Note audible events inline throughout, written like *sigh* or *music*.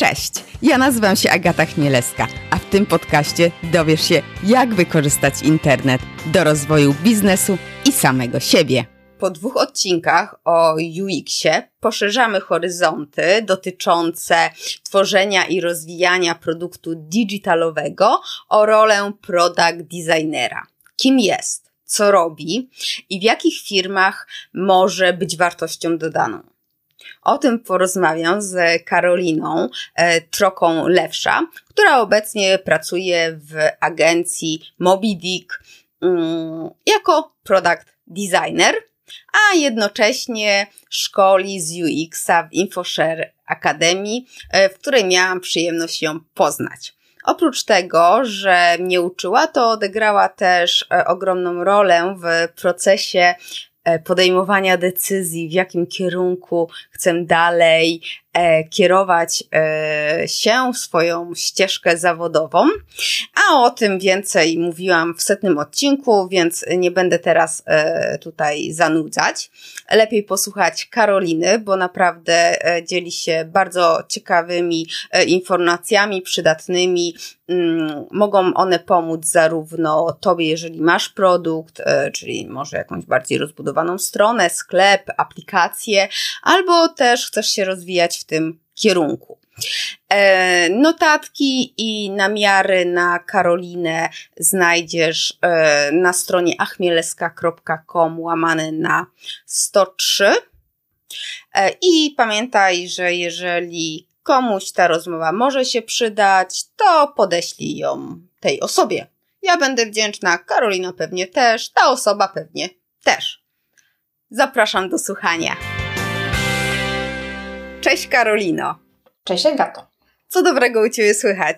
Cześć, ja nazywam się Agata Chmielewska, a w tym podcaście dowiesz się, jak wykorzystać internet do rozwoju biznesu i samego siebie. Po dwóch odcinkach o UX-ie poszerzamy horyzonty dotyczące tworzenia i rozwijania produktu digitalowego o rolę product designera. Kim jest, co robi i w jakich firmach może być wartością dodaną. O tym porozmawiam z Karoliną e, Troką Lewsza, która obecnie pracuje w agencji Mobidic mm, jako product designer, a jednocześnie szkoli z UX-a w InfoShare Academy, e, w której miałam przyjemność ją poznać. Oprócz tego, że mnie uczyła, to odegrała też e, ogromną rolę w procesie podejmowania decyzji, w jakim kierunku chcę dalej e, kierować e, się, swoją ścieżkę zawodową. A o tym więcej mówiłam w setnym odcinku, więc nie będę teraz tutaj zanudzać. Lepiej posłuchać Karoliny, bo naprawdę dzieli się bardzo ciekawymi informacjami, przydatnymi. Mm, mogą one pomóc zarówno Tobie, jeżeli masz produkt, czyli może jakąś bardziej rozbudowaną stronę, sklep, aplikację, albo też chcesz się rozwijać w tym kierunku. E, notatki i namiary na Karolinę znajdziesz e, na stronie achmieleska.com łamane na 103. E, I pamiętaj, że jeżeli komuś ta rozmowa może się przydać, to podeślij ją tej osobie. Ja będę wdzięczna, Karolina pewnie też, ta osoba pewnie też. Zapraszam do słuchania. Cześć Karolino. Cześć Agato. Co dobrego u Ciebie słychać?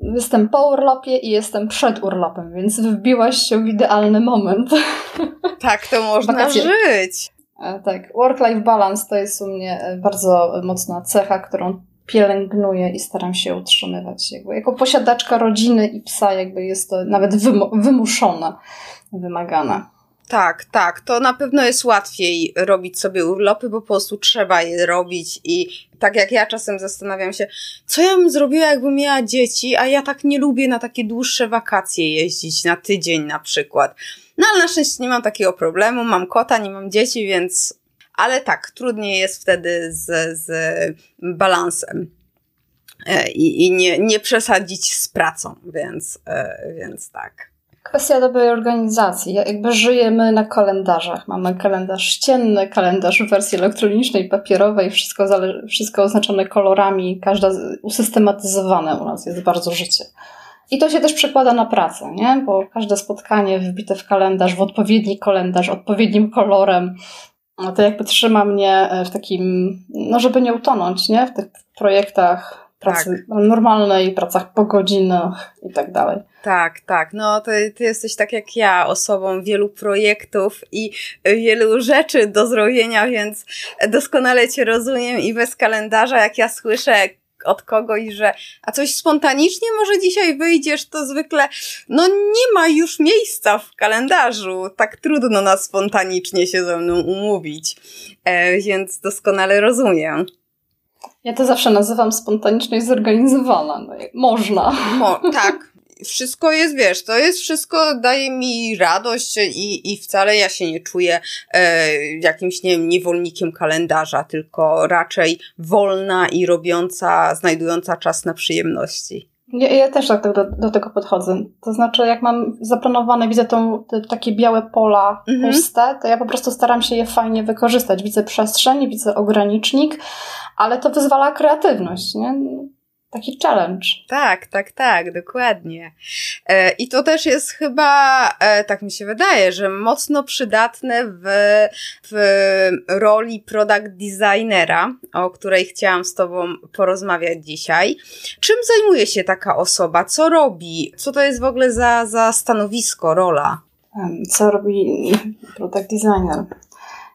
Jestem po urlopie i jestem przed urlopem, więc wbiłaś się w idealny moment. *laughs* Tak, to można Wakacje. żyć. E, tak, work-life balance to jest u mnie e, bardzo mocna cecha, którą pielęgnuję i staram się utrzymywać. Jakby jako posiadaczka rodziny i psa jakby jest to nawet wymuszone, wymagane. Tak, tak. To na pewno jest łatwiej robić sobie urlopy, bo po prostu trzeba je robić i tak jak ja czasem zastanawiam się, co ja bym zrobiła, jakbym miała dzieci, a ja tak nie lubię na takie dłuższe wakacje jeździć, na tydzień na przykład. No ale na szczęście nie mam takiego problemu, mam kota, nie mam dzieci, więc... Ale tak, trudniej jest wtedy z, z balansem e, i, i nie, nie przesadzić z pracą, więc, e, więc tak. Kwestia dobrej organizacji. Jakby żyjemy na kalendarzach. Mamy kalendarz ścienny, kalendarz w wersji elektronicznej, papierowej, wszystko, wszystko oznaczone kolorami, każda usystematyzowane u nas jest bardzo życie. I to się też przekłada na pracę, nie? Bo każde spotkanie wbite w kalendarz, w odpowiedni kalendarz, odpowiednim kolorem, no to jakby trzyma mnie w takim, no żeby nie utonąć, nie? W tych projektach, pracy tak. normalnej, pracach po godzinach i tak dalej. Tak, tak. No to ty jesteś tak jak ja, osobą wielu projektów i wielu rzeczy do zrobienia, więc doskonale cię rozumiem i bez kalendarza, jak ja słyszę od kogoś, że a coś spontanicznie może dzisiaj wyjdziesz, to zwykle no nie ma już miejsca w kalendarzu. Tak trudno na spontanicznie się ze mną umówić. E, więc doskonale rozumiem. Ja to zawsze nazywam spontaniczność zorganizowana. No, można. Mo, *laughs* tak. Wszystko jest, wiesz, to jest wszystko, daje mi radość i, i wcale ja się nie czuję e, jakimś, nie wiem, niewolnikiem kalendarza, tylko raczej wolna i robiąca, znajdująca czas na przyjemności. Ja, ja też tak do, do, tego podchodzę. To znaczy, jak mam zaplanowane, widzę tą, te, takie białe pola mhm. puste, to ja po prostu staram się je fajnie wykorzystać. Widzę przestrzeń, widzę ogranicznik, ale to wyzwala kreatywność, nie? Taki challenge. Tak, tak, tak, dokładnie. E, I to też jest chyba, e, tak mi się wydaje, że mocno przydatne w, w roli product designera, o której chciałam z Tobą porozmawiać dzisiaj. Czym zajmuje się taka osoba? Co robi? Co to jest w ogóle za, za stanowisko, rola? Co robi product designer?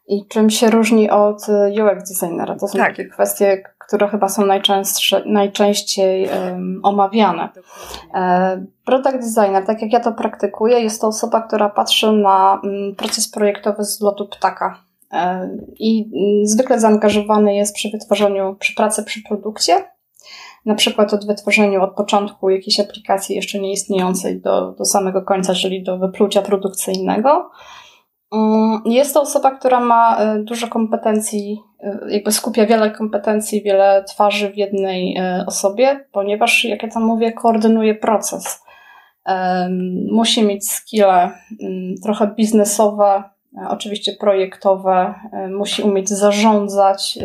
i czym się różni od UX designera. To są tak. takie kwestie, które chyba są najczęstsze, najczęściej um, omawiane. E, product designer, tak jak ja to praktykuję, jest to osoba, która patrzy na um, proces projektowy z lotu ptaka. E, I um, zwykle zaangażowany jest przy wytworzeniu, przy pracy przy produkcie, na przykład od wytworzenia od początku jakiejś aplikacji jeszcze nie istniejącej do, do samego końca, czyli do wyplucia produkcyjnego. Mm, jest to osoba, która ma e, dużo kompetencji, e, jakby skupia wiele kompetencji, wiele twarzy w jednej e, osobie, ponieważ, jak ja tam mówię, koordynuje proces. Musi mieć skille mm, trochę biznesowe, oczywiście projektowe, musi umieć zarządzać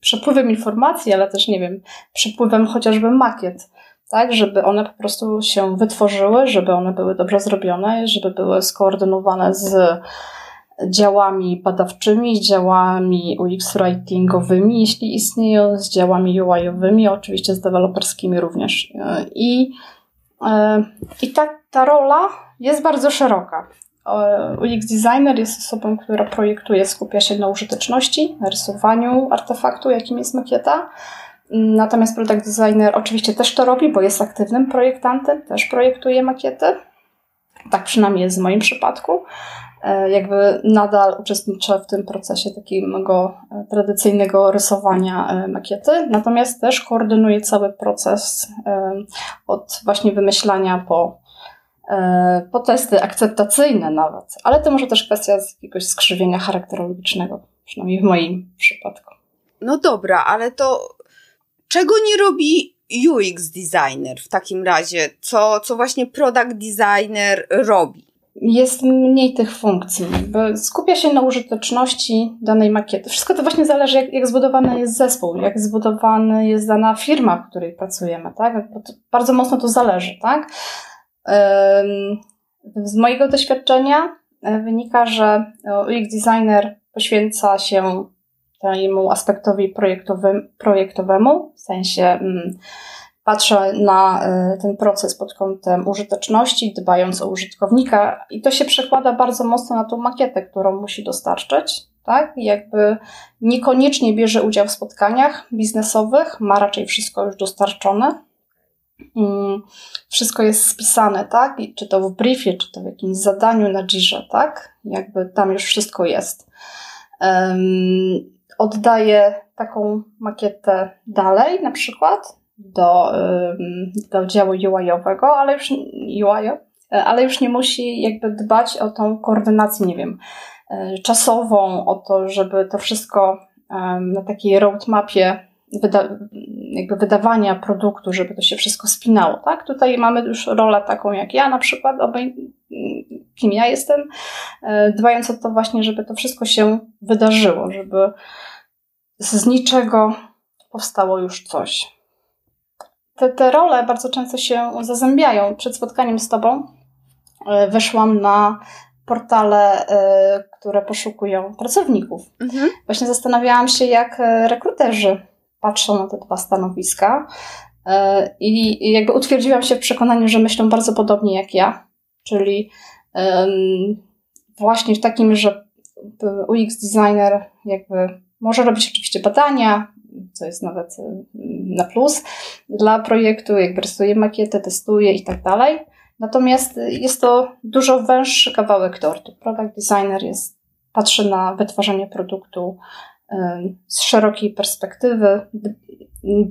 przepływem informacji, ale też, nie wiem, przepływem chociażby makiet tak, żeby one po prostu się wytworzyły, żeby one były dobrze zrobione, żeby były skoordynowane z działami badawczymi, działami UX writingowymi, jeśli istnieją, z działami UI-owymi, oczywiście z deweloperskimi również. I, e, i ta, ta rola jest bardzo szeroka. UX designer jest osobą, która projektuje, skupia się na użyteczności, na rysowaniu artefaktu, jakim jest makieta. Natomiast product designer oczywiście też to robi, bo jest aktywnym projektantem, też projektuje makiety. Tak przynajmniej jest w moim przypadku. E, jakby nadal uczestniczę w tym procesie takiego e, tradycyjnego rysowania e, makiety, natomiast też koordynuję cały proces od właśnie wymyślania po, po testy akceptacyjne nawet, ale to może też kwestia jakiegoś skrzywienia charakterologicznego, przynajmniej w moim przypadku. No dobra, ale to czego nie robi UX designer w takim razie? Co, co właśnie product designer robi? Jest mniej tych funkcji. Skupia się na użyteczności danej makiety. Wszystko to właśnie zależy, jak, jak zbudowany jest zespół, jak zbudowany jest dana firma, w której pracujemy, tak? bardzo mocno to zależy, tak? Z mojego doświadczenia e, wynika, że UX designer poświęca się temu aspektowi projektowym, projektowemu, w sensie mm, patrzę na y, ten proces pod kątem użyteczności, dbając o użytkownika, i to się przekłada bardzo mocno na tą makietę, którą musi dostarczyć. Tak? Jakby niekoniecznie bierze udział w spotkaniach biznesowych, ma raczej wszystko już dostarczone. Mm, wszystko jest spisane, tak? Czy to w briefie, czy to w jakimś zadaniu na Jirze, tak? Jakby tam już wszystko jest. Um, oddaję taką makietę dalej, na przykład, do, do działu UI-owego, ale już UI, ale już nie musi jakby dbać o tą koordynację, nie wiem, e, czasową, o to, żeby to wszystko na takiej roadmapie wyda jakby wydawania produktu, żeby to się wszystko spinało, tak? Tutaj mamy już rolę taką jak ja na przykład, obej kim ja jestem, e, dbając o to właśnie, żeby to wszystko się wydarzyło, żeby z niczego powstało już coś te, te role bardzo często się zazębiają. Przed spotkaniem z Tobą e, weszłam na portale, e, które poszukują pracowników. Mhm. Właśnie zastanawiałam się, jak e, rekruterzy patrzą na te dwa stanowiska i jakby utwierdziłam się w przekonaniu, że myślą bardzo podobnie jak ja, czyli właśnie w takim, że UX designer jakby może robić oczywiście badania, co jest nawet y, na plus dla projektu, jakby rysuje makietę, testuje i tak dalej. Natomiast jest to dużo węższy kawałek tortu. Product designer jest, patrzy na wytwarzanie produktu y, z szerokiej perspektywy.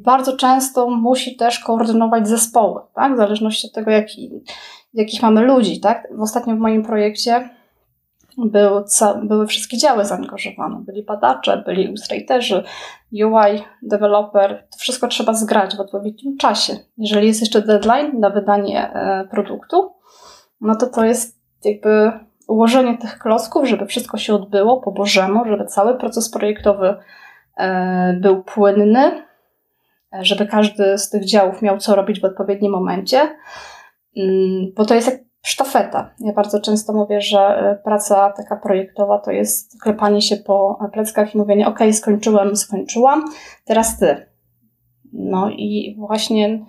Bardzo często musi też koordynować zespoły, tak? w zależności od tego, jaki, jakich mamy ludzi. Tak? W ostatnim w moim projekcie był, były wszystkie działy zaangażowane. Byli badacze, byli illustratorzy, UI, developer. To wszystko trzeba zgrać w odpowiednim czasie. Jeżeli jest jeszcze deadline na wydanie e, produktu, no to to jest jakby ułożenie tych klocków, żeby wszystko się odbyło po Bożemu, żeby cały proces projektowy e, był płynny, e, żeby każdy z tych działów miał co robić w odpowiednim momencie, mm, bo to jest jak sztafeta. Ja bardzo często mówię, że e, praca taka projektowa to jest klepanie się po pleckach i mówienie, ok, skończyłem, skończyłam, teraz ty. No i właśnie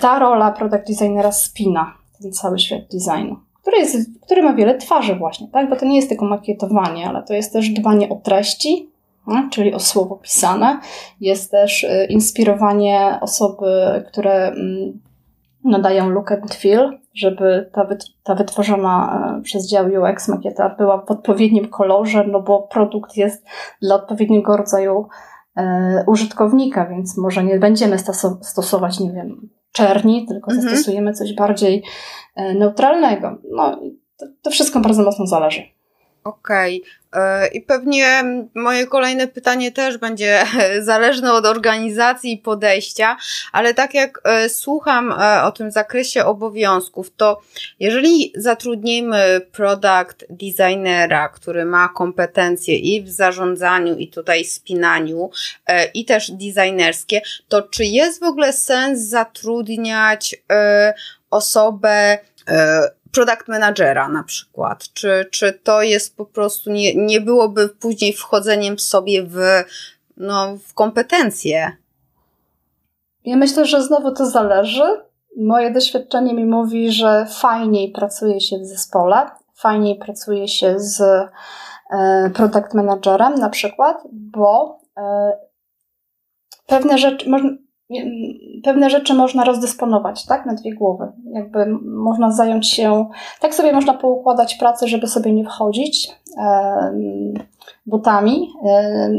ta rola product designera spina ten cały świat designu, który, jest, który ma wiele twarzy właśnie, tak? Bo to nie jest tylko makietowanie, ale to jest też dbanie o treści, czyli o słowo pisane. Jest też e, inspirowanie osoby, które mm, nadają look and feel, żeby ta, ta wytworzona e, przez dział UX makieta była w odpowiednim kolorze, no bo produkt jest dla odpowiedniego rodzaju e, użytkownika, więc może nie będziemy stosować, nie wiem, czerni, tylko mhm. zastosujemy coś bardziej e, neutralnego. No, to, to wszystko bardzo mocno zależy. Okej. Okay. I pewnie moje kolejne pytanie też będzie *laughs* zależne od organizacji i podejścia, ale tak jak e, słucham e, o tym zakresie obowiązków, to jeżeli zatrudnimy product designera, który ma kompetencje i w zarządzaniu, i tutaj spinaniu, e, i też designerskie, to czy jest w ogóle sens zatrudniać osobę, product managera na przykład? Czy, czy to jest po prostu, nie, nie byłoby później wchodzeniem sobie w, no, w kompetencje? Ja myślę, że znowu to zależy. Moje doświadczenie mi mówi, że fajniej pracuje się w zespole, fajniej pracuje się z e, product managerem na przykład, bo e, pewne rzeczy, pewne rzeczy można rozdysponować, tak, na dwie głowy. Jakby można zająć się, tak sobie można poukładać pracę, żeby sobie nie wchodzić e, butami. E,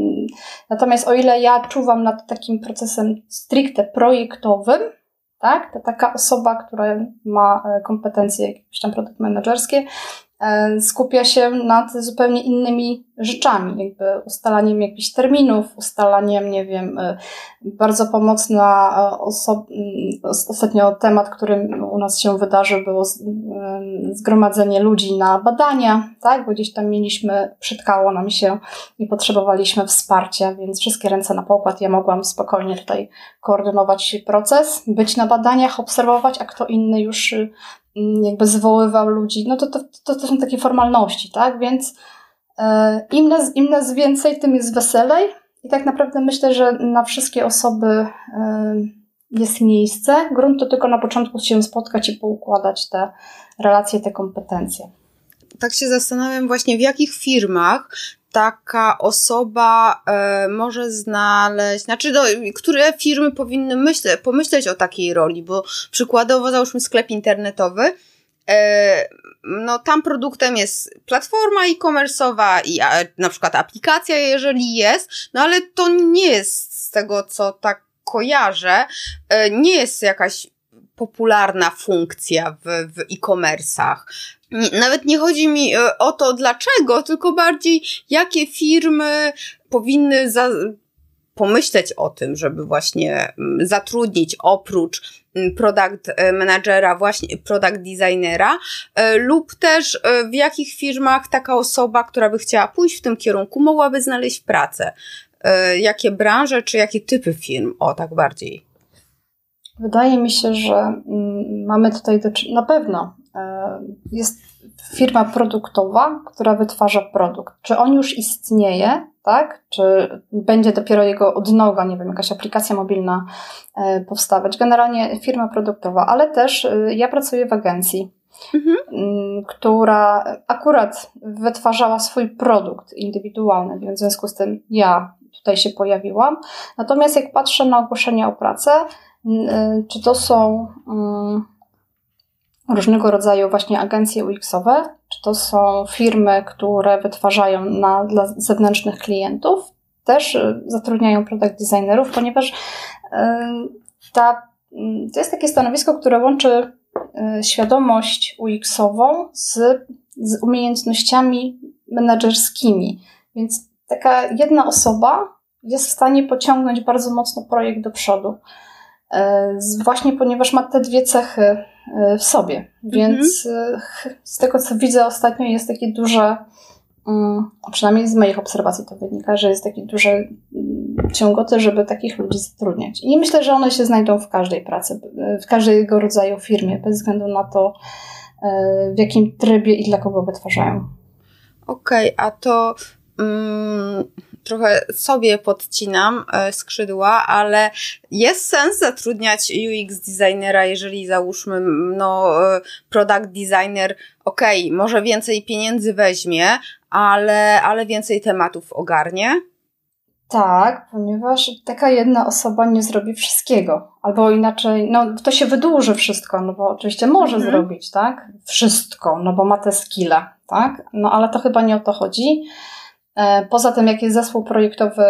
natomiast o ile ja czuwam nad takim procesem stricte projektowym, tak, to taka osoba, która ma kompetencje jakieś tam produkt menedżerskie, E, skupia się nad zupełnie innymi rzeczami, jakby ustalaniem jakichś terminów, ustalaniem, nie wiem, e, bardzo pomocna e, osoba, ostatnio temat, który u nas się wydarzył, było zgromadzenie ludzi na badania, tak, bo gdzieś tam mieliśmy, przytkało nam się i potrzebowaliśmy wsparcia, więc wszystkie ręce na pokład, ja mogłam spokojnie tutaj koordynować proces, być na badaniach, obserwować, a kto inny już Mm, jakby zwoływał ludzi, no to to, to, to są takie formalności, tak? Więc e, im, nas, im nas więcej, tym jest weselej. I tak naprawdę myślę, że na wszystkie osoby e, jest miejsce. Grunt to tylko na początku się spotkać i poukładać te relacje, te kompetencje. Tak się zastanawiam właśnie, w jakich firmach taka osoba e, może znaleźć, znaczy, do, które firmy powinny myśle, pomyśleć o takiej roli, bo przykładowo załóżmy sklep internetowy, e, no tam produktem jest platforma e-commerce'owa i na przykład aplikacja, jeżeli jest, no ale to nie jest z tego, co tak kojarzę, e, nie jest jakaś popularna funkcja w, w e-commerce'ach nawet nie chodzi mi e, o to dlaczego, tylko bardziej jakie firmy powinny za, pomyśleć o tym, żeby właśnie zatrudnić oprócz product e, managera, właśnie product designera, e, lub też w jakich firmach taka osoba, która by chciała pójść w tym kierunku, mogłaby znaleźć pracę. Jakie branże, czy jakie typy firm? O, tak bardziej. Wydaje mi się, że mm, mamy tutaj do, na pewno jest firma produktowa, która wytwarza produkt. Czy on już istnieje, tak? Czy będzie dopiero jego odnoga, nie wiem, jakaś aplikacja mobilna e, powstawać? Generalnie firma produktowa, ale też e, ja pracuję w agencji, mhm. która akurat wytwarzała swój produkt indywidualny, więc w związku z tym ja tutaj się pojawiłam. Natomiast jak patrzę na ogłoszenia o pracę, czy to są różnego rodzaju właśnie agencje UX-owe, czy to są firmy, które wytwarzają na, dla zewnętrznych klientów, też y, zatrudniają product designerów, ponieważ y, ta, mm, to jest takie stanowisko, które łączy y, świadomość UX-ową z, z umiejętnościami menedżerskimi. Więc taka jedna osoba jest w stanie pociągnąć bardzo mocno projekt do przodu. Właśnie ponieważ ma te dwie cechy w sobie. Więc mhm. E, z tego, co widzę ostatnio, jest takie duże, mm, przynajmniej z moich obserwacji to wynika, że jest takie duże mm, ciągoty, żeby takich ludzi zatrudniać. I myślę, że one się znajdą w każdej pracy, w każdego rodzaju firmie, bez względu na to, e, w jakim trybie i dla kogo wytwarzają. Okej, okay, a to mm, trochę sobie podcinam e, skrzydła, ale jest sens zatrudniać UX designera, jeżeli załóżmy, no, e, product designer, okej, okay, może więcej pieniędzy weźmie, ale, ale więcej tematów ogarnie. Tak, ponieważ taka jedna osoba nie zrobi wszystkiego. Albo inaczej, no to się wydłuży wszystko, no bo oczywiście może mhm. zrobić, tak? Wszystko, no bo ma te skille, tak? No ale to chyba nie o to chodzi. E, poza tym, jak jest zespół projektowy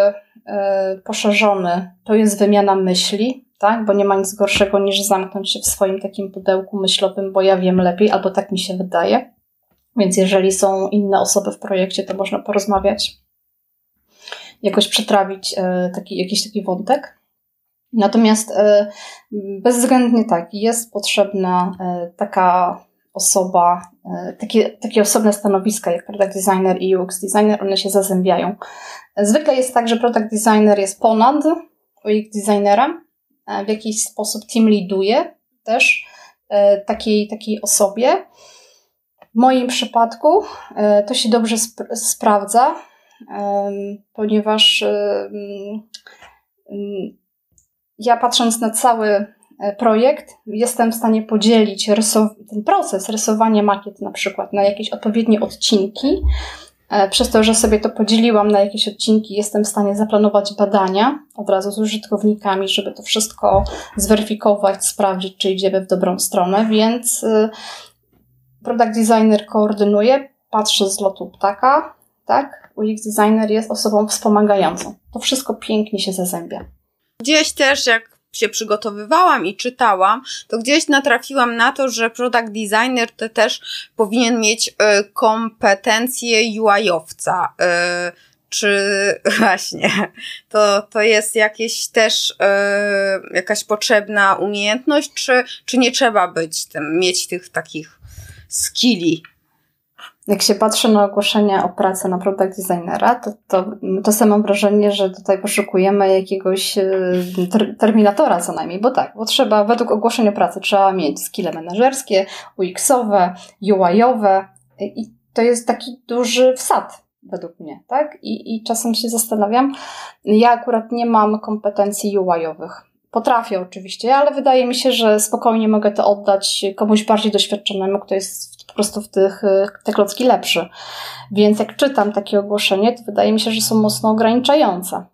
poszerzony to jest wymiana myśli, tak? Bo nie ma nic gorszego niż zamknąć się w swoim takim pudełku myślowym, bo ja wiem lepiej, albo tak mi się wydaje. Więc jeżeli są inne osoby w projekcie, to można porozmawiać, jakoś przetrawić e, taki, jakiś taki wątek. Natomiast e, bezwzględnie tak, jest potrzebna e, taka osoba, takie, takie osobne stanowiska jak product designer i UX designer, one się zazębiają. Zwykle jest tak, że product designer jest ponad UX designerem, w jakiś sposób team leaduje też takiej, takiej osobie. W moim przypadku e, to się dobrze sp sprawdza, ponieważ ja patrząc na cały e, projekt, jestem w stanie podzielić ten proces rysowania makiet na przykład na jakieś odpowiednie odcinki. E, przez to, że sobie to podzieliłam na jakieś odcinki, jestem w stanie zaplanować badania od razu z użytkownikami, żeby to wszystko zweryfikować, sprawdzić, czy idziemy w dobrą stronę, więc product designer koordynuje, patrzy z lotu ptaka, tak? UX designer jest osobą wspomagającą. To wszystko pięknie się zazębia. Gdzieś też, jak się przygotowywałam i czytałam, to gdzieś natrafiłam na to, że product designer to też powinien mieć y, kompetencje UI-owca. Y, czy *laughs* właśnie to, to jest jakieś też y, jakaś potrzebna umiejętność, czy, czy nie trzeba być tym, mieć tych takich skilli. Jak się patrzy na ogłoszenia o pracę na product designera, to, to, samo mam wrażenie, że tutaj poszukujemy jakiegoś e, ter, terminatora co najmniej, bo tak, bo trzeba, według ogłoszenia pracy trzeba mieć skille menedżerskie, UX-owe, UI-owe i to jest taki duży wsad według mnie, tak? I, I czasem się zastanawiam, ja akurat nie mam kompetencji UI-owych Potrafię oczywiście, ale wydaje mi się, że spokojnie mogę to oddać komuś bardziej doświadczonemu, kto jest po prostu w tych, te klocki lepszy. Więc jak czytam takie ogłoszenie, to wydaje mi się, że są mocno ograniczające.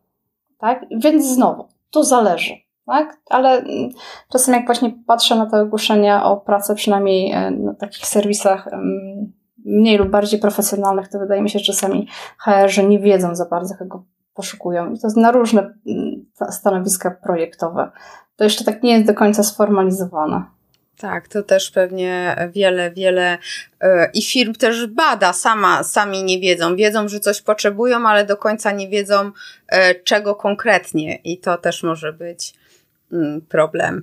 Tak? Więc znowu, tu zależy. Tak? Ale mm, czasem jak właśnie patrzę na te ogłoszenia o pracę, przynajmniej e, na takich serwisach mniej lub bardziej profesjonalnych, to wydaje mi się, że czasami HR, że nie wiedzą za bardzo, kogo poszukują. I to na różne mm, stanowiska projektowe. To jeszcze tak nie jest do końca sformalizowane. Tak, to też pewnie wiele, wiele yy, i firm też bada, sama, sami nie wiedzą. Wiedzą, że coś potrzebują, ale do końca nie wiedzą, yy, czego konkretnie, i to też może być yy, problem.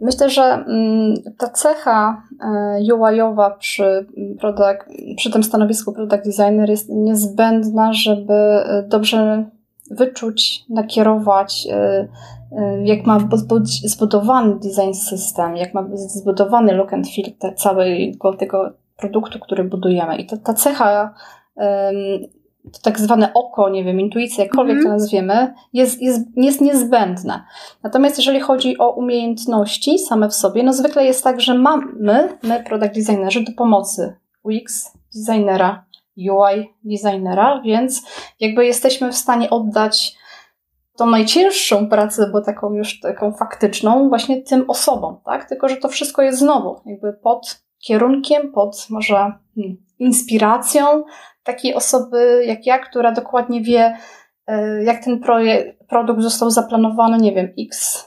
Myślę, że mm, ta cecha e, UI-owa przy, product, przy tym stanowisku product designer jest niezbędna, żeby dobrze wyczuć, nakierować, y, y, jak ma być zbudowany design system, jak ma być zbudowany look and feel te, całego tego produktu, który budujemy. I to, ta cecha, to tak zwane oko, nie wiem, intuicja, jakkolwiek mm to nazwiemy, jest, jest, jest niezbędna. Natomiast jeżeli chodzi o umiejętności same w sobie, no zwykle jest tak, że mamy, my, product designerzy, do pomocy UX designera, UI designera, więc jakby jesteśmy w stanie oddać tą najcięższą pracę, bo taką już taką faktyczną, właśnie tym osobom, tak? Tylko, że to wszystko jest znowu jakby pod kierunkiem, pod może hmm, inspiracją takiej osoby jak ja, która dokładnie wie, e, jak ten projekt, produkt został zaplanowany, nie wiem, x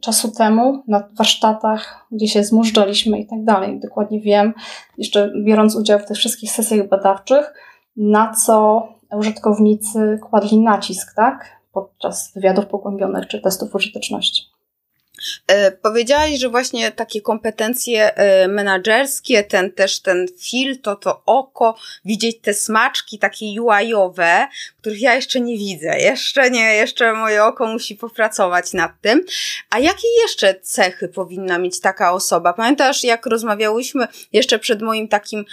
czasu temu na warsztatach, gdzie się zmużdżaliśmy i tak dalej. Dokładnie wiem, jeszcze biorąc udział w tych wszystkich sesjach badawczych, na co użytkownicy kładli nacisk, tak? Podczas wywiadów pogłębionych czy testów użyteczności. E, powiedziałaś, że właśnie takie kompetencje e, menedżerskie, ten też ten fil, to to oko, widzieć te smaczki takie UI-owe, których ja jeszcze nie widzę. Jeszcze nie, jeszcze moje oko musi popracować nad tym. A jakie jeszcze cechy powinna mieć taka osoba? Pamiętasz, jak rozmawiałyśmy jeszcze przed moim takim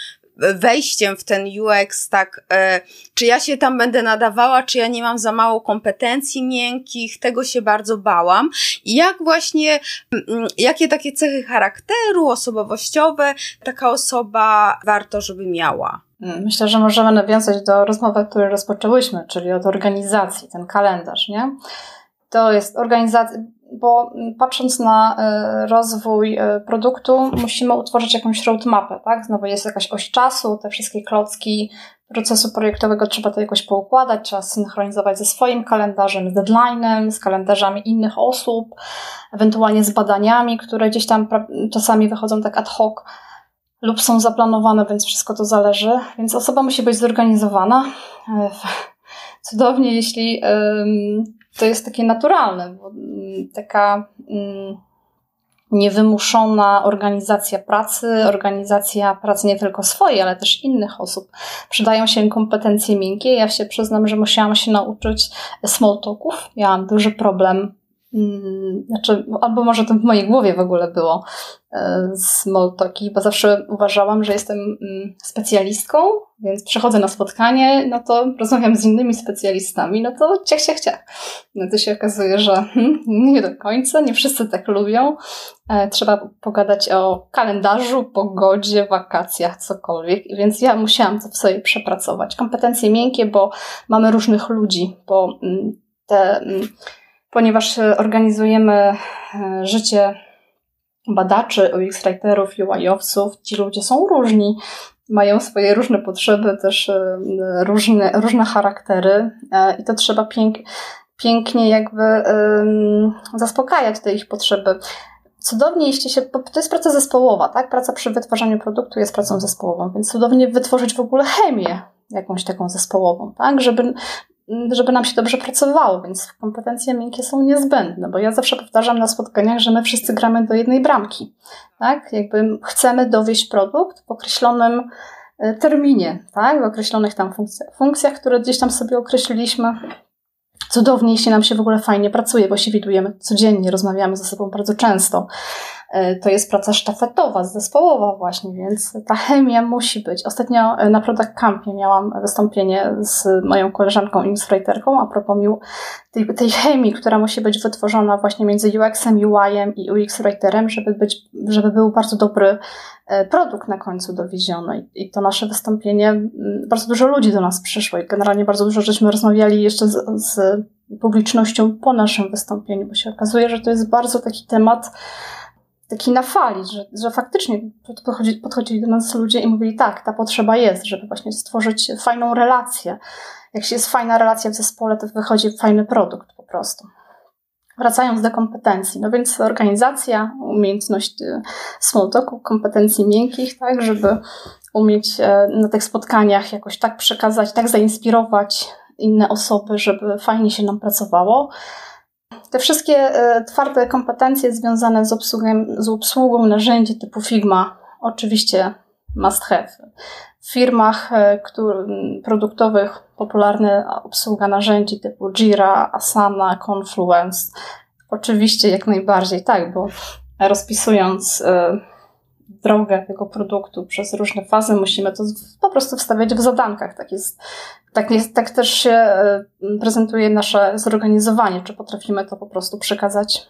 wejściem w ten UX, tak, e, czy ja się tam będę nadawała, czy ja nie mam za mało kompetencji miękkich, tego się bardzo bałam. I jak właśnie, mm, jakie takie cechy charakteru, osobowościowe taka osoba warto, żeby miała? Myślę, że możemy nawiązać do rozmowy, której rozpoczęłyśmy, czyli od organizacji, ten kalendarz, nie? To jest organizacja, bo patrząc na e, rozwój e, produktu, musimy utworzyć jakąś roadmapę, tak? Znowu jest jakaś oś czasu, te wszystkie klocki procesu projektowego trzeba to jakoś poukładać, trzeba synchronizować ze swoim kalendarzem, z deadline'em, z kalendarzami innych osób, ewentualnie z badaniami, które gdzieś tam czasami wychodzą tak ad hoc lub są zaplanowane, więc wszystko to zależy. Więc osoba musi być zorganizowana. E, cudownie, jeśli to jest takie naturalne, bo taka mm, niewymuszona organizacja pracy, organizacja pracy nie tylko swojej, ale też innych osób. Przydają się kompetencje miękkie. Ja się przyznam, że musiałam się nauczyć small talków. Miałam duży problem znaczy, albo może to w mojej głowie w ogóle było e, small talki, bo zawsze uważałam, że jestem mm, specjalistką, więc przychodzę na spotkanie, no to rozmawiam z innymi specjalistami, no to ciach, ciach, ciach. No to się okazuje, że hmm, nie do końca, nie wszyscy tak lubią. E, trzeba pogadać o kalendarzu, pogodzie, wakacjach, cokolwiek, więc ja musiałam to w sobie przepracować. Kompetencje miękkie, bo mamy różnych ludzi, bo mm, te ponieważ e, organizujemy e, życie badaczy, UX-writerów, UI-owców. Ci ludzie są różni, mają swoje różne potrzeby, też e, różne, różne charaktery i to trzeba pięk, pięknie jakby zaspokajać te ich potrzeby. Cudownie, jeśli się, to jest praca zespołowa, tak? Praca przy wytwarzaniu produktu jest pracą zespołową, więc cudownie wytworzyć w ogóle chemię jakąś taką zespołową, tak? Żeby żeby nam się dobrze pracowało, więc kompetencje miękkie są niezbędne, bo ja zawsze powtarzam na spotkaniach, że my wszyscy gramy do jednej bramki, tak? Jakby chcemy dowieść produkt w określonym e, terminie, tak? W określonych tam funkcjach, funkcjach, które gdzieś tam sobie określiliśmy. Cudownie, jeśli nam się w ogóle fajnie pracuje, bo się widujemy codziennie, rozmawiamy ze sobą bardzo często. E, to jest praca sztafetowa, zespołowa właśnie, więc ta chemia musi być. Ostatnio e, na Product Campie miałam wystąpienie z moją koleżanką Illustratorką a propos tej, tej chemii, która musi być wytworzona właśnie między UX-em, UI-em i UX-writerem, żeby, być, żeby był bardzo dobry e, produkt na końcu dowieziony. I to nasze wystąpienie, bardzo dużo ludzi do nas przyszło i generalnie bardzo dużo żeśmy rozmawiali jeszcze z, z publicznością po naszym wystąpieniu, bo się okazuje, że to jest bardzo taki temat, taki na fali, że, że faktycznie podchodzi, podchodzili do nas ludzie i mówili, tak, ta potrzeba jest, żeby właśnie stworzyć fajną relację. Jak się jest fajna relacja w zespole, to wychodzi fajny produkt po prostu. Wracając do kompetencji, no więc organizacja, umiejętność y, small talku, kompetencji miękkich, tak, żeby umieć e, na tych spotkaniach jakoś tak przekazać, tak zainspirować inne osoby, żeby fajnie się nam pracowało te wszystkie e, twarde kompetencje związane z, obsługą, z obsługą narzędzi typu Figma, oczywiście must have. W firmach e, produktowych popularna obsługa narzędzi typu Jira, Asana, Confluence. Oczywiście jak najbardziej tak, bo rozpisując e, drogę tego produktu przez różne fazy, musimy to po prostu wstawiać w zadankach. Tak jest tak, jest, tak też się e, prezentuje nasze zorganizowanie, czy potrafimy to po prostu przekazać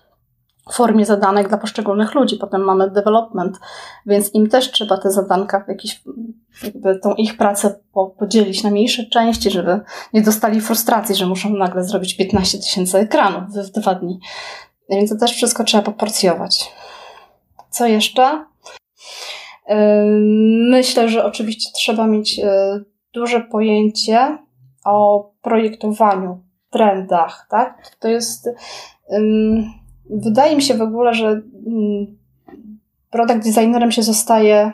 w formie zadanek dla poszczególnych ludzi. Potem mamy development, więc im też trzeba te zadanka jakiś, jakby tą ich pracę podzielić na mniejsze części, żeby nie dostali frustracji, że muszą nagle zrobić 15 tysięcy ekranów w dwa dni. Więc to też wszystko trzeba poporcjować. Co jeszcze? Myślę, że oczywiście trzeba mieć e, duże pojęcie o projektowaniu, trendach, tak? To jest, wydaje mi się w ogóle, że um, product designerem się zostaje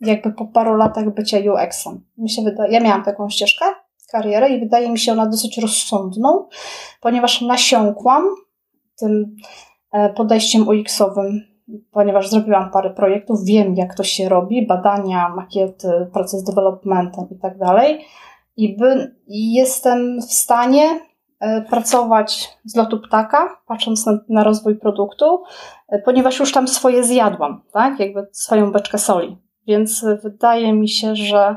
jakby po paru latach bycia UX-em. Mi się wydaje, ja miałam taką ścieżkę, karierę i wydaje mi się ona dosyć rozsądną, ponieważ nasiąkłam tym e, podejściem UX-owym, ponieważ zrobiłam parę projektów, wiem jak to się robi, badania, makiety, proces developmentem i tak dalej. I jestem w stanie e, pracować z lotu ptaka, patrząc na, na rozwój produktu, e, ponieważ już tam swoje zjadłam, tak? Jakby swoją beczkę soli. Więc wydaje mi się, że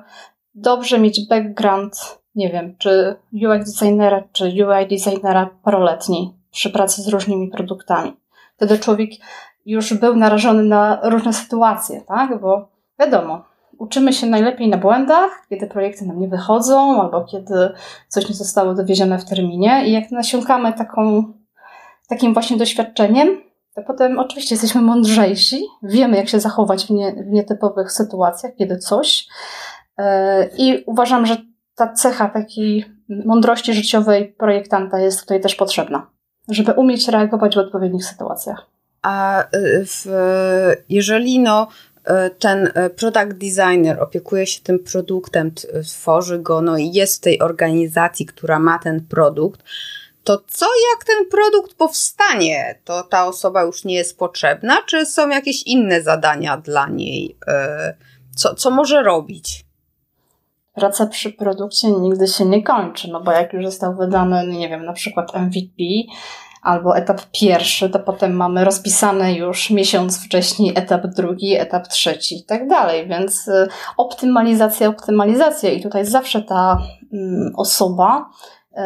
dobrze mieć background, nie wiem, czy UX designera, czy UI designera paroletni przy pracy z różnymi produktami. Wtedy człowiek już był narażony na różne sytuacje, tak? Bo wiadomo, uczymy się najlepiej na błędach, kiedy projekty nam nie wychodzą, albo kiedy coś nie zostało dowiezione w terminie. I jak nasiąkamy taką, takim właśnie doświadczeniem, to potem oczywiście jesteśmy mądrzejsi, wiemy, jak się zachować w, nie, w nietypowych sytuacjach, kiedy coś. Yy, I uważam, że ta cecha takiej mądrości życiowej projektanta jest tutaj też potrzebna, żeby umieć reagować w odpowiednich sytuacjach. A y, w, jeżeli no, y, ten y, product designer opiekuje się tym produktem, tworzy go, no i jest w tej organizacji, która ma ten produkt, to co jak ten produkt powstanie? To ta osoba już nie jest potrzebna, czy są jakieś inne zadania dla niej? Co, co może robić? Praca przy produkcie nigdy się nie kończy, no bo jak już został wydany, nie wiem, na przykład MVP, albo etap pierwszy, to potem mamy rozpisane już miesiąc wcześniej etap drugi, etap trzeci i tak dalej. Więc y, optymalizacja, optymalizacja i tutaj zawsze ta mm, osoba y,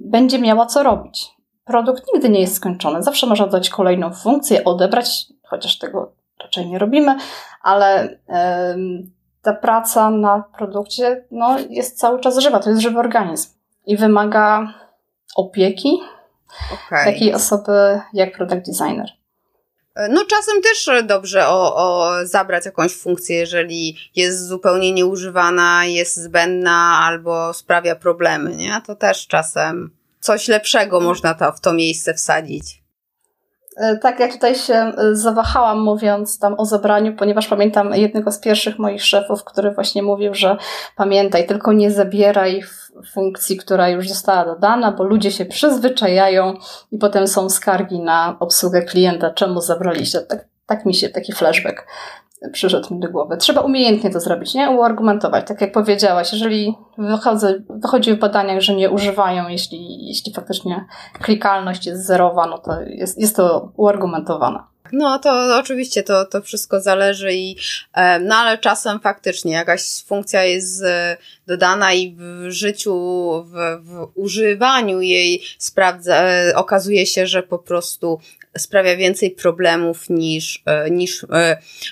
będzie miała co robić. Produkt nigdy nie jest skończony. Zawsze można dodać kolejną funkcję, odebrać, chociaż tego raczej nie robimy, ale ta praca na produkcie no, jest cały czas żywa. To jest żywy organizm i wymaga opieki, okay. takiej osoby jak product designer. No czasem też dobrze o, o zabrać jakąś funkcję, jeżeli jest zupełnie nieużywana, jest zbędna albo sprawia problemy, nie? To też czasem coś lepszego można to, w to miejsce wsadzić. E, tak, ja tutaj się e, zawahałam mówiąc tam o zabraniu, ponieważ pamiętam jednego z pierwszych moich szefów, który właśnie mówił, że pamiętaj, tylko nie zabieraj funkcji, która już została dodana, bo ludzie się przyzwyczajają i potem są skargi na obsługę klienta, czemu zabraliście. Tak, tak mi się taki flashback przyszedł mi do głowy. Trzeba umiejętnie to zrobić, nie? Uargumentować. Tak jak powiedziałaś, jeżeli wychodzę, wychodzi w badaniach, że nie używają, jeśli, jeśli faktycznie klikalność jest zerowa, no to jest, jest to uargumentowane. No to oczywiście to, to wszystko zależy i e, no ale czasem faktycznie jakaś funkcja jest e, dodana i w życiu, w, w używaniu jej sprawdza, e, okazuje się, że po prostu sprawia więcej problemów niż, niż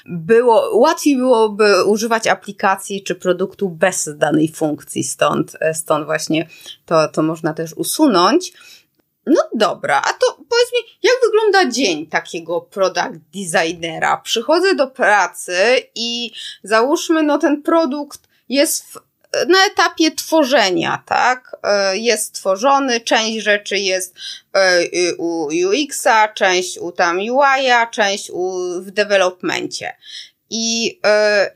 było, łatwiej byłoby używać aplikacji czy produktu bez danej funkcji, stąd, stąd właśnie to, to można też usunąć. No dobra, a to powiedz mi, jak wygląda dzień takiego product designera? Przychodzę do pracy i załóżmy, no ten produkt jest w, na etapie tworzenia, tak? E, jest tworzony, część rzeczy jest e, u UX-a, część u tam UI-a, część u, w developmencie. I e,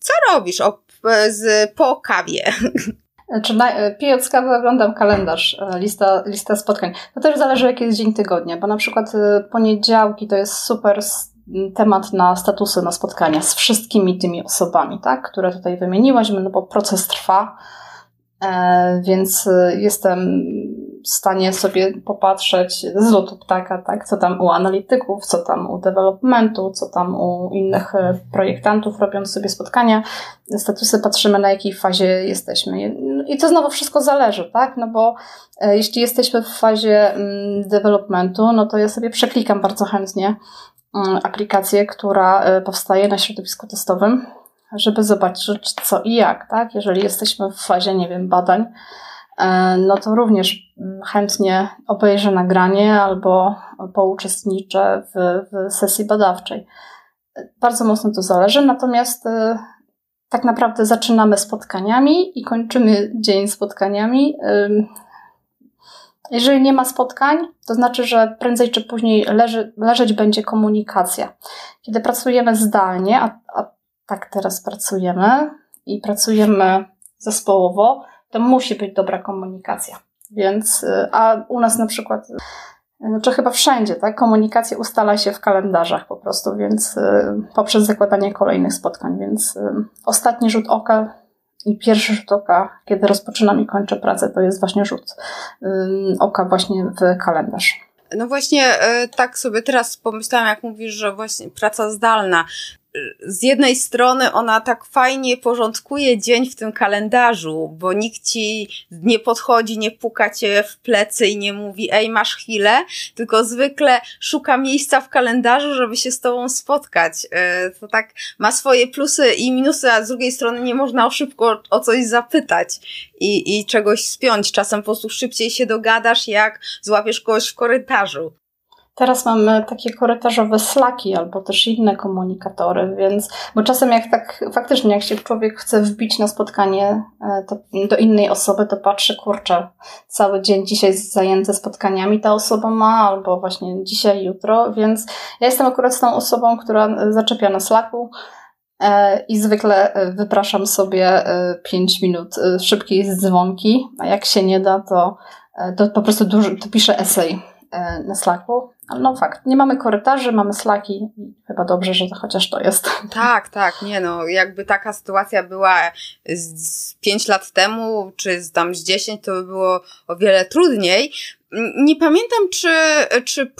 co robisz o, z, po kawie? *laughs* Czy na, pijąc kawę oglądam kalendarz, e, lista, lista spotkań. To też zależy jaki jest dzień tygodnia, bo na przykład e, poniedziałki to jest super temat na statusy, na spotkania z wszystkimi tymi osobami, tak, które tutaj wymieniłaś, no bo proces trwa, e, więc jestem w stanie sobie popatrzeć z lotu ptaka, tak, co tam u analityków, co tam u developmentu, co tam u innych e, projektantów robiąc sobie spotkania, statusy patrzymy na jakiej fazie jesteśmy. I to znowu wszystko zależy, tak, no bo e, jeśli jesteśmy w fazie mm, developmentu, no to ja sobie przeklikam bardzo chętnie mm, aplikację, która e, powstaje na środowisku testowym, żeby zobaczyć co i jak, tak, jeżeli jesteśmy w fazie, nie wiem, badań, E, no to również mm, chętnie obejrzę nagranie albo pouczestniczę w, w sesji badawczej. Bardzo mocno to zależy, natomiast tak naprawdę zaczynamy spotkaniami i kończymy dzień spotkaniami. Jeżeli nie ma spotkań, to znaczy, że prędzej czy później leży, leżeć będzie komunikacja. Kiedy pracujemy zdalnie, a, a tak teraz pracujemy i pracujemy zespołowo, to musi być dobra komunikacja. Więc, y, a u nas na przykład, znaczy chyba wszędzie, tak, komunikacja ustala się w kalendarzach po prostu, więc y, poprzez zakładanie kolejnych spotkań, więc ostatni rzut oka i pierwszy rzut oka, kiedy rozpoczynam i kończę pracę, to jest właśnie rzut oka właśnie w kalendarz. No właśnie, tak sobie teraz pomyślałam, jak mówisz, że właśnie praca zdalna z jednej strony ona tak fajnie porządkuje dzień w tym kalendarzu, bo nikt ci nie podchodzi, nie puka cię w plecy i nie mówi, ej, masz chwilę, tylko zwykle szuka miejsca w kalendarzu, żeby się z tobą spotkać. E, to tak ma swoje plusy i minusy, a z drugiej strony nie można szybko o coś zapytać i, i czegoś spiąć. Czasem po prostu szybciej się dogadasz, jak złapiesz kogoś w korytarzu. Teraz mamy takie korytarzowe slaki albo też inne komunikatory, więc, bo czasem jak tak faktycznie, jak się człowiek chce wbić na spotkanie e, to, do innej osoby, to patrzy, kurczę, cały dzień dzisiaj jest zajęty spotkaniami ta osoba ma, albo właśnie dzisiaj, jutro, więc ja jestem akurat tą osobą, która zaczepia na slaku, e, i zwykle wypraszam sobie 5 minut szybkiej dzwonki, a jak się nie da, to, to po prostu dużo, to piszę esej E, na Slacku. No fakt, nie mamy korytarzy, mamy Slacki i chyba dobrze, że to chociaż to jest. *laughs* Tak, tak, nie no, jakby taka sytuacja była z 5 lat temu, czy z tam z 10, to by było o wiele trudniej. Nie pamiętam, czy, czy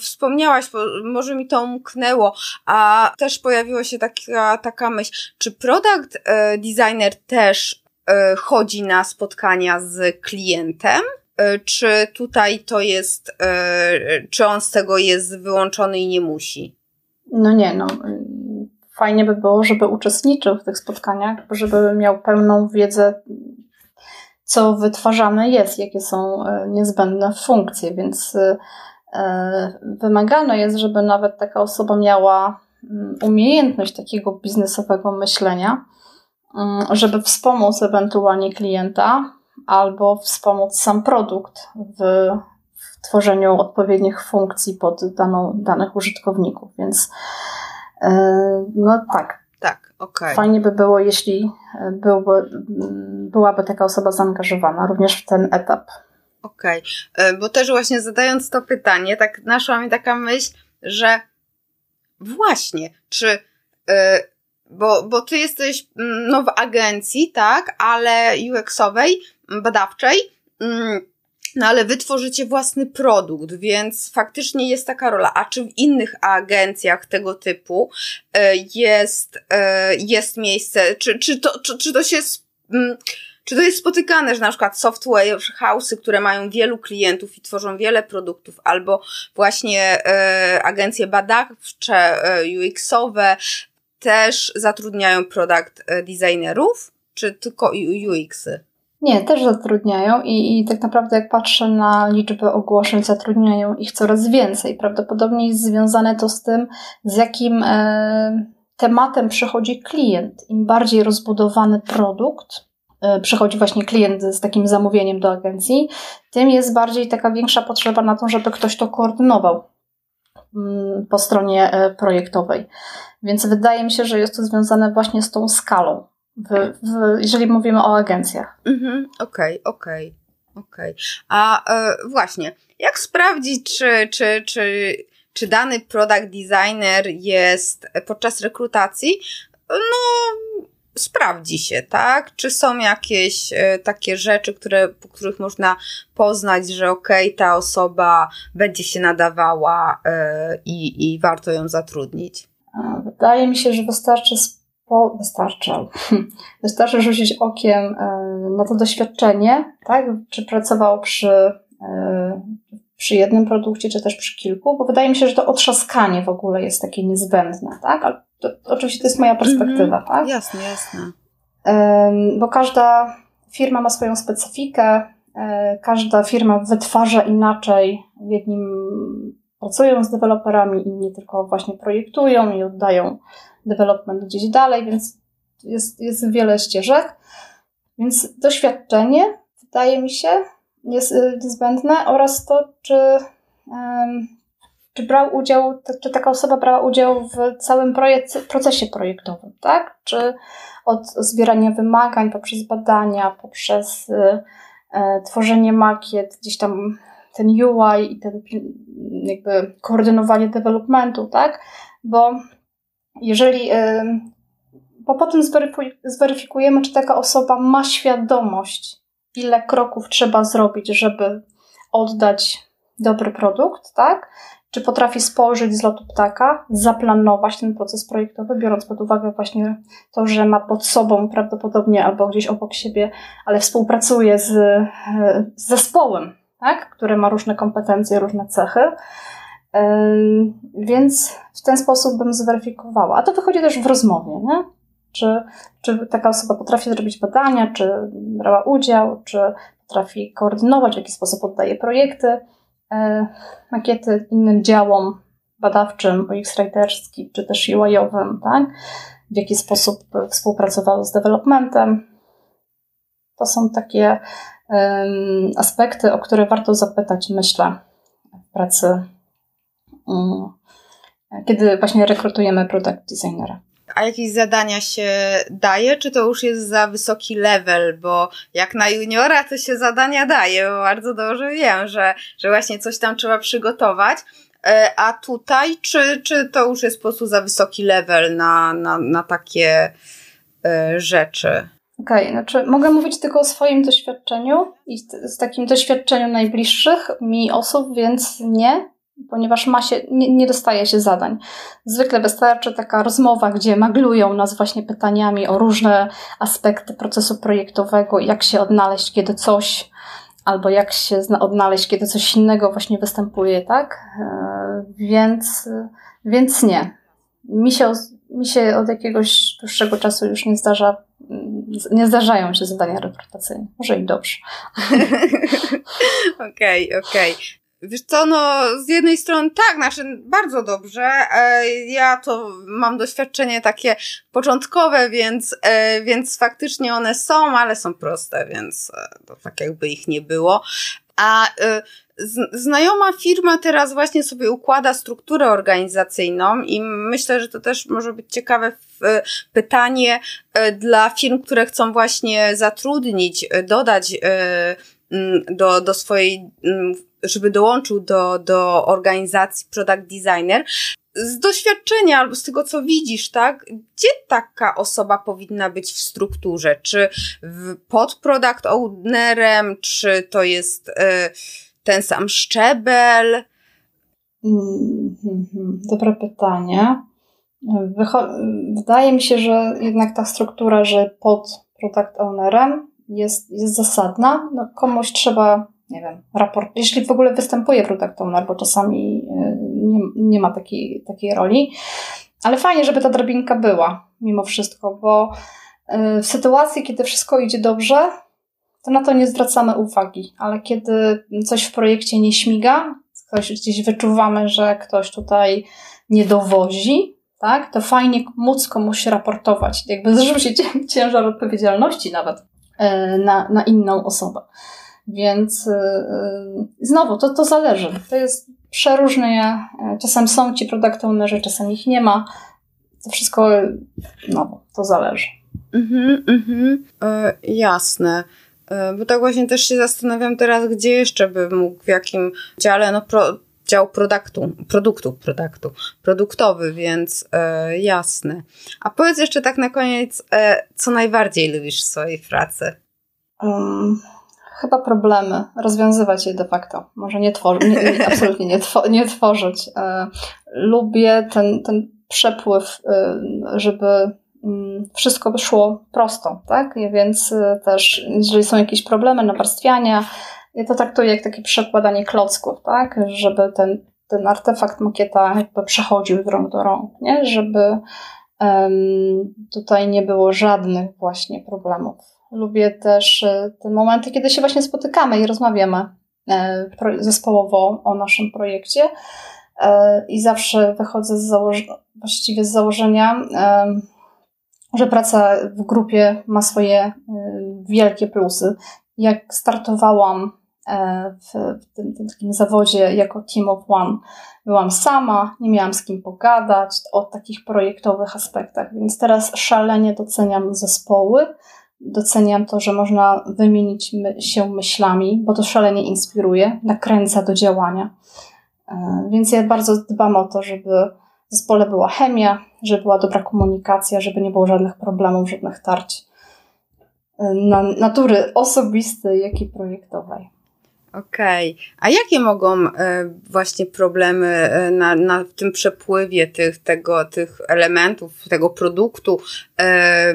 wspomniałaś, może mi to umknęło, a też pojawiła się taka, taka myśl, czy product e, designer też e, chodzi na spotkania z klientem? E, czy tutaj to jest, e, czy on z tego jest wyłączony i nie musi? No nie, no. Fajnie by było, żeby uczestniczył w tych spotkaniach, żeby miał pełną wiedzę, co wytwarzane jest, jakie są e, niezbędne funkcje, więc wymagane jest, żeby nawet taka osoba miała mm, umiejętność takiego biznesowego myślenia, mm, żeby wspomóc ewentualnie klienta albo wspomóc sam produkt w, w tworzeniu odpowiednich funkcji pod daną, danych użytkowników. Więc yy, no tak. Tak, okej. Okay. Fajnie by było, jeśli byłby, byłaby taka osoba zaangażowana również w ten etap. Okej, okay. E, bo też właśnie zadając to pytanie, tak naszła mi taka myśl, że właśnie, czy yy, bo, bo ty jesteś mm, no, w agencji, tak, ale UX-owej, badawczej, mm, no ale wy tworzycie własny produkt, więc faktycznie jest taka rola. A czy w innych agencjach tego typu e, jest, e, jest miejsce, czy, czy, to, czy, czy to się. Mm, czy to jest spotykane, że na przykład software house'y, które mają wielu klientów i tworzą wiele produktów, albo właśnie e, agencje badawcze, e, UX-owe też zatrudniają product designerów, czy tylko UX-y? Nie, też zatrudniają i, i tak naprawdę jak patrzę na liczbę ogłoszeń, zatrudniają ich coraz więcej. Prawdopodobnie jest związane to z tym, z jakim e, tematem przychodzi klient. Im bardziej rozbudowany produkt, e, przychodzi właśnie klient z takim zamówieniem do agencji, tym jest bardziej taka większa potrzeba na to, żeby ktoś to koordynował po stronie e, projektowej. Więc wydaje mi się, że jest to związane właśnie z tą skalą w, w, jeżeli mówimy o agencjach. Mhm, okej, okej, okej. A e, właśnie, jak sprawdzić, czy, czy, czy, czy dany product designer jest podczas rekrutacji? No, sprawdzi się, tak? Czy są jakieś e, takie rzeczy, które, po których można poznać, że okej, okay, ta osoba będzie się nadawała e, i, i warto ją zatrudnić? Wydaje mi się, że wystarczy po, wystarcza. *laughs* Wystarczy rzucić okiem e, na to doświadczenie, tak? Czy pracował przy, przy jednym produkcie, czy też przy kilku, bo wydaje mi się, że to otrzaskanie w ogóle jest takie niezbędne, tak? To, oczywiście to jest moja perspektywa, mm-hmm. tak? Jasne, jasne. Bo każda firma ma swoją specyfikę, e, każda firma wytwarza inaczej. Jednim pracują z deweloperami, inni tylko właśnie projektują i oddają development gdzieś dalej, więc jest, jest wiele ścieżek. Więc doświadczenie, wydaje mi się, jest y, niezbędne oraz to, czy, czy brał udział, czy taka osoba brała udział w całym procesie projektowym, tak? Czy od zbierania wymagań, poprzez badania, poprzez e, tworzenie makiet, gdzieś tam ten UI i ten jakby koordynowanie developmentu, tak? Bo jeżeli, bo potem zweryfikujemy, czy taka osoba ma świadomość, ile kroków trzeba zrobić, żeby oddać dobry produkt, tak? Czy potrafi spojrzeć z lotu ptaka, zaplanować ten proces projektowy, biorąc pod uwagę właśnie to, że ma pod sobą prawdopodobnie albo gdzieś obok siebie, ale współpracuje z, z zespołem, tak? który ma różne kompetencje, różne cechy. Więc w ten sposób bym zweryfikowała. A to wychodzi też w rozmowie, nie? Czy, czy taka osoba potrafi zrobić badania, czy brała udział, czy potrafi koordynować, w jaki sposób oddaje projekty. Makiety innym działom badawczym, UX-writerskim, czy też UI-owym, tak? w jaki sposób współpracowały z developmentem. To są takie um, aspekty, o które warto zapytać, myślę, w pracy, um, kiedy właśnie rekrutujemy product designera. A jakieś zadania się daje, czy to już jest za wysoki level? Bo jak na juniora to się zadania daje, bo bardzo dobrze wiem, że, że właśnie coś tam trzeba przygotować. E, a tutaj, czy, czy to już jest po prostu za wysoki level na, na, na takie y, rzeczy? Okej, okay, znaczy mogę mówić tylko o swoim doświadczeniu i z takim doświadczeniu najbliższych mi osób, więc nie, ponieważ ma się, nie, nie dostaje się zadań. Zwykle wystarczy taka rozmowa, gdzie maglują nas właśnie pytaniami o różne aspekty procesu projektowego, jak się odnaleźć, kiedy coś, albo jak się odnaleźć, kiedy coś innego właśnie występuje, tak? E, więc, więc nie. Mi się, mi się od jakiegoś dłuższego czasu już nie zdarza, nie zdarzają się zadania rekrutacyjne. Może i dobrze. *laughs* Okej, okej. Okay, okay. Wiesz co, no z jednej strony tak, znaczy bardzo dobrze. E, ja to mam doświadczenie takie początkowe, więc, e, więc faktycznie one są, ale są proste, więc e, to tak jakby ich nie było. A znajoma firma teraz właśnie sobie układa strukturę organizacyjną i myślę, że to też może być ciekawe pytanie dla firm, które chcą właśnie zatrudnić, dodać do, do swojej żeby dołączył do, do organizacji product designer, z doświadczenia albo z tego, co widzisz, tak, gdzie taka osoba powinna być w strukturze? Czy w, pod product ownerem, czy to jest y, ten sam szczebel? Mm-hmm. Dobre pytanie. Wycho- Wydaje mi się, że jednak ta struktura, że pod product ownerem jest, jest zasadna. No, komuś trzeba nie wiem, raport, jeśli w ogóle występuje product owner, bo czasami y, nie, nie ma takiej, takiej roli. Ale fajnie, żeby ta drabinka była, mimo wszystko, bo y, w sytuacji, kiedy wszystko idzie dobrze, to na to nie zwracamy uwagi, ale kiedy coś w projekcie nie śmiga, coś gdzieś wyczuwamy, że ktoś tutaj nie dowozi, tak, to fajnie móc komuś raportować, jakby *laughs* zrzucić ciężar odpowiedzialności nawet na, na inną osobę. Więc yy, znowu, to, to zależy. To jest przeróżne. Czasem są ci product ownerzy, czasem ich nie ma. To wszystko, no, to zależy. Mhm, mhm. E, jasne. E, bo tak właśnie też się zastanawiam teraz, gdzie jeszcze by mógł, w jakim dziale, no pro, dział produktu, produktu, produktu, produktowy, więc e, jasne. A powiedz jeszcze tak na koniec, e, co najbardziej lubisz w swojej pracy? Um, chyba problemy, rozwiązywać je de facto. Może nie tworzyć, nie, *laughs* absolutnie nie, two, nie tworzyć. E, lubię ten, ten przepływ, e, żeby mm, wszystko szło prosto, tak? Więc e, też, jeżeli są jakieś problemy nawarstwiania, ja to traktuję jak takie przekładanie klocków, tak? Żeby ten, ten artefakt makieta jakby przechodził z rąk do rąk, nie? Żeby um, tutaj nie było żadnych właśnie problemów Lubię też e, te momenty, kiedy się właśnie spotykamy i rozmawiamy e, zespołowo o naszym projekcie. E, I zawsze wychodzę z założenia, właściwie z założenia, że praca w grupie ma swoje wielkie plusy. Jak startowałam w tym, tym takim zawodzie jako Team of One, byłam sama, nie miałam z kim pogadać o takich projektowych aspektach, więc teraz szalenie doceniam zespoły Doceniam to, że można wymienić my się myślami, bo to szalenie inspiruje, nakręca do działania. E, więc ja bardzo dbam o to, żeby w zespole była chemia, żeby była dobra komunikacja, żeby nie było żadnych problemów, żadnych tarć e, na natury osobistej, jak i projektowej. Okej. Okay. A jakie mogą e, właśnie problemy e, na, na tym przepływie tych, tego, tych elementów, tego produktu e,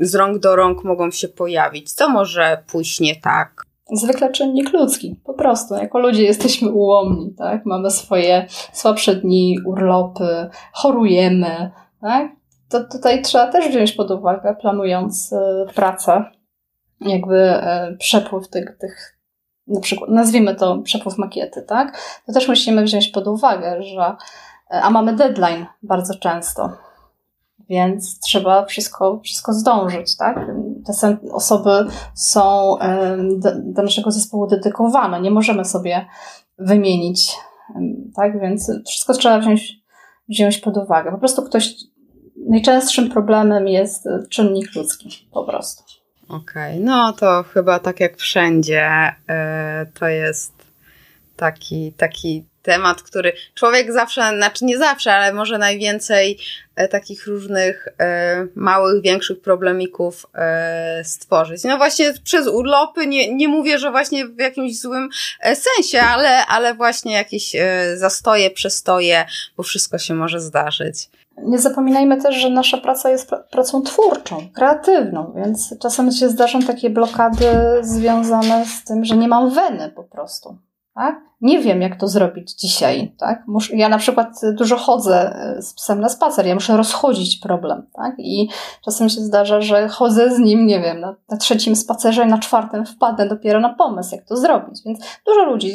z rąk do rąk mogą się pojawić? Co może pójść nie tak? Zwykle czynnik ludzki, po prostu. Jako ludzie jesteśmy ułomni, tak? Mamy swoje słabsze dni, urlopy, chorujemy, tak? To tutaj trzeba też wziąć pod uwagę, planując pracę, jakby przepływ tych, tych na przykład nazwijmy to przepływ makiety, tak? To też musimy wziąć pod uwagę, że a mamy deadline bardzo często. Więc trzeba wszystko, wszystko zdążyć, tak? Te osoby są do, do naszego zespołu dedykowane. Nie możemy sobie wymienić, tak? Więc wszystko trzeba wziąć, wziąć pod uwagę. Po prostu ktoś, najczęstszym problemem jest czynnik ludzki, po prostu. Okej, okay. no to chyba tak jak wszędzie, yy, to jest taki, taki temat, który człowiek zawsze, znaczy nie zawsze, ale może najwięcej e, takich różnych e, małych, większych problemików e, stworzyć. No właśnie przez urlopy, nie, nie mówię, że właśnie w jakimś złym e, sensie, ale, ale właśnie jakieś e, zastoje, przestoje, bo wszystko się może zdarzyć. Nie zapominajmy też, że nasza praca jest pracą twórczą, kreatywną, więc czasem się zdarzą takie blokady związane z tym, że nie mam weny po prostu. Tak? Nie wiem, jak to zrobić dzisiaj. Tak? Ja na przykład dużo chodzę e, z psem na spacer, ja muszę rozchodzić problem. Tak? I czasem się zdarza, że chodzę z nim, nie wiem, na, na trzecim spacerze, na czwartym wpadnę dopiero na pomysł, jak to zrobić. Więc dużo ludzi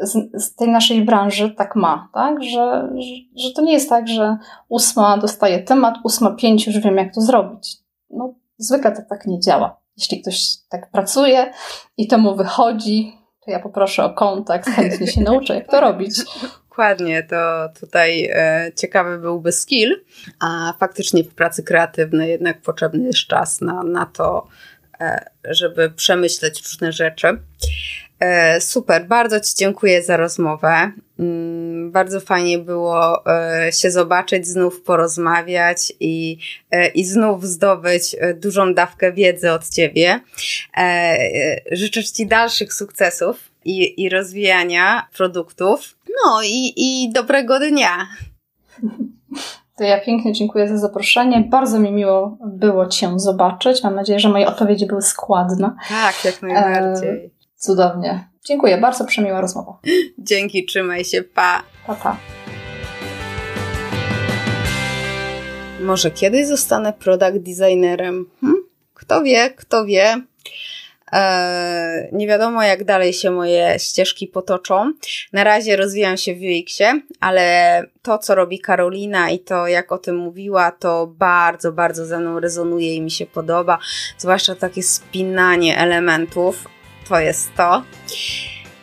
z, z tej naszej branży tak ma, tak? Że, że, że to nie jest tak, że ósma dostaje temat, ósma pięć już wiem, jak to zrobić. No, zwykle to tak nie działa. Jeśli ktoś tak pracuje i to mu wychodzi, to ja poproszę o kontakt, chętnie się nauczę, jak to robić. Dokładnie, to tutaj e, ciekawy byłby skill, a faktycznie w pracy kreatywnej jednak potrzebny jest czas na, na to, e, żeby przemyśleć różne rzeczy. E, super, bardzo Ci dziękuję za rozmowę. Mm, bardzo fajnie było e, się zobaczyć, znów porozmawiać i, e, i znów zdobyć dużą dawkę wiedzy od Ciebie. Życzę Ci dalszych sukcesów i, i rozwijania produktów. No i, i dobrego dnia. To ja pięknie dziękuję za zaproszenie. Bardzo mi miło było Cię zobaczyć. Mam nadzieję, że moje odpowiedzi były składne. Tak, jak najbardziej. Cudownie. Dziękuję, bardzo przemiła rozmowa. Dzięki, trzymaj się, pa. Pa, pa. Może kiedyś zostanę product designerem? Hm? Kto wie, kto wie. Eee, nie wiadomo, jak dalej się moje ścieżki potoczą. Na razie rozwijam się w UX-ie, ale to, co robi Karolina i to, jak o tym mówiła, to bardzo, bardzo ze mną rezonuje i mi się podoba. Zwłaszcza takie spinanie elementów to jest to.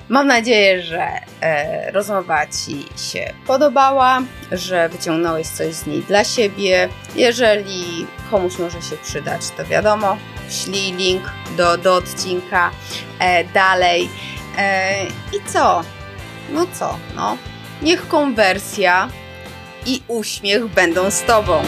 Mam nadzieję, że e, rozmowa Ci się podobała, że wyciągnąłeś coś z niej dla siebie. Jeżeli komuś może się przydać, to wiadomo, ślij link do, do odcinka e, dalej. E, I co? No co? No, niech konwersja i uśmiech będą z Tobą.